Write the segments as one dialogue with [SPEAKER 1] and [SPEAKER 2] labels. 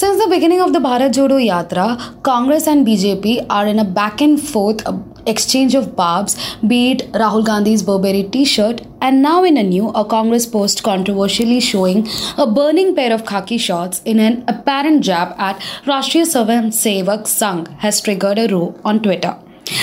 [SPEAKER 1] Since the beginning of the Bharat Jodo Yatra, Congress and BJP are in a back and forth uh, exchange of barbs, be it Rahul Gandhi's Burberry t shirt, and now in a new, a Congress post controversially showing a burning pair of khaki shorts in an apparent jab at Rashtriya Swayam Sevak Sangh has triggered a row on Twitter.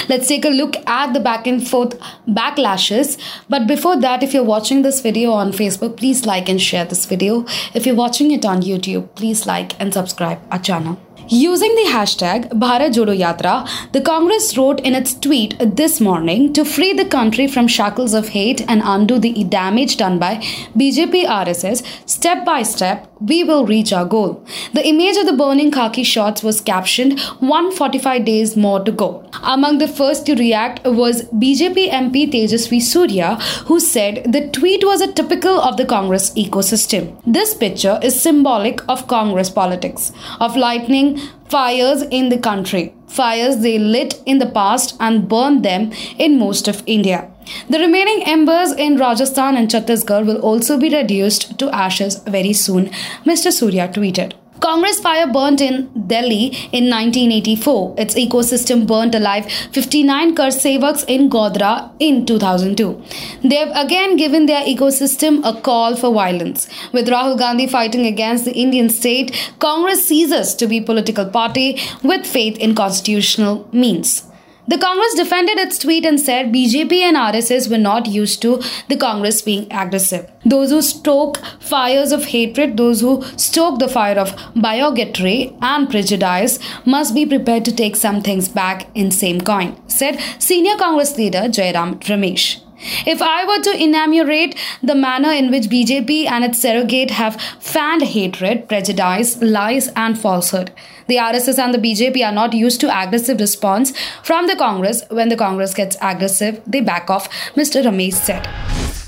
[SPEAKER 1] Let's take a look at the back and forth backlashes. But before that, if you're watching this video on Facebook, please like and share this video. If you're watching it on YouTube, please like and subscribe our channel. Using the hashtag Bharat Jodo Yatra, the Congress wrote in its tweet this morning to free the country from shackles of hate and undo the damage done by BJP RSS step by step we will reach our goal. The image of the burning khaki shorts was captioned 145 days more to go. Among the first to react was BJP MP Tejasvi Surya, who said the tweet was a typical of the Congress ecosystem. This picture is symbolic of Congress politics, of lightning fires in the country, fires they lit in the past and burned them in most of India. The remaining embers in Rajasthan and Chhattisgarh will also be reduced to ashes very soon, Mr. Surya tweeted. Congress fire burnt in Delhi in 1984. Its ecosystem burnt alive 59 Kar Sevaks in Godhra in 2002. They have again given their ecosystem a call for violence. With Rahul Gandhi fighting against the Indian state, Congress ceases to be political party with faith in constitutional means. The Congress defended its tweet and said BJP and RSS were not used to the Congress being aggressive. Those who stoke fires of hatred, those who stoke the fire of bigotry and prejudice must be prepared to take some things back in same coin, said senior Congress leader Jairam Ramesh. If I were to enumerate the manner in which BJP and its surrogate have fanned hatred, prejudice, lies, and falsehood, the RSS and the BJP are not used to aggressive response from the Congress. When the Congress gets aggressive, they back off, Mr. Ramesh said.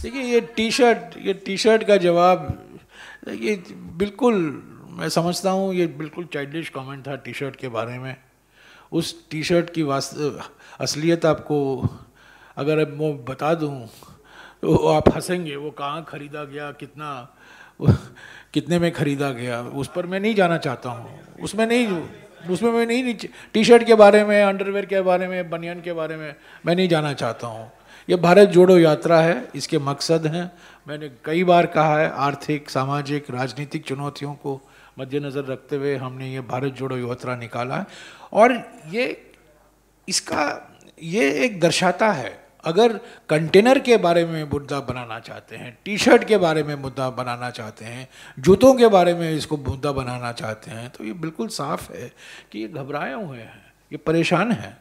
[SPEAKER 2] देखिए ये T shirt ये T shirt का जवाब ये बिल्कुल मैं समझता हूँ ये बिल्कुल चाइल्डिश कमेंट था टी शर्ट के बारे में उस टी शर्ट की वास्त असलियत आपको अगर अब मैं बता दूँ तो आप हंसेंगे, वो कहाँ ख़रीदा गया, कितना, कितने में ख़रीदा गया, उस पर मैं नहीं जाना चाहता हूँ। उसमें नहीं, उसमें मैं नहीं टी शर्ट के बारे में अंडरवेयर के बारे में, बनियान के बारे में मैं नहीं जाना चाहता हूँ। ये भारत जोड़ो यात्रा है, इसके मकसद हैं। मैंने कई बार कहा है, आर्थिक, सामाजिक, राजनीतिक चुनौतियों को मद्देनज़र रखते हुए हमने ये भारत जोड़ो यात्रा निकाला है। और ये, इसका, ये एक दर्शाता है अगर कंटेनर के बारे में मुद्दा बनाना चाहते हैं टी शर्ट के बारे में मुद्दा बनाना चाहते हैं, जूतों के बारे में इसको मुद्दा बनाना चाहते हैं तो ये बिल्कुल साफ़ है कि ये घबराए हुए हैं, ये परेशान हैं।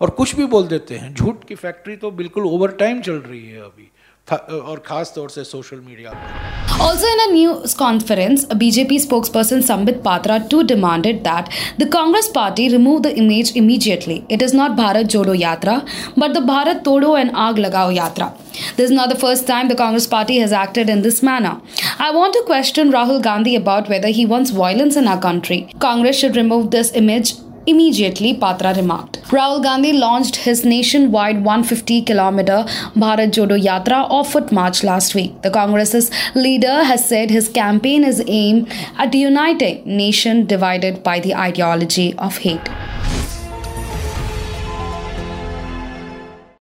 [SPEAKER 2] और कुछ भी बोल देते हैं, झूठ की फैक्ट्री तो बिल्कुल ओवर टाइम चल रही है अभी। और खास तौर से सोशल मीडिया पर
[SPEAKER 1] Also, in a news conference, a BJP spokesperson Sambit Patra too demanded that the Congress party remove the image immediately. It is not Bharat Jodo Yatra, but the Bharat Todo and Aag Lagao Yatra. This is not the first time the Congress party has acted in this manner. I want to question Rahul Gandhi about whether he wants violence in our country. Congress should remove this image Immediately, Patra remarked. Rahul Gandhi launched his nationwide 150 kilometer Bharat Jodo Yatra or foot march last week. The Congress's leader has said his campaign is aimed at uniting nation divided by the ideology of hate.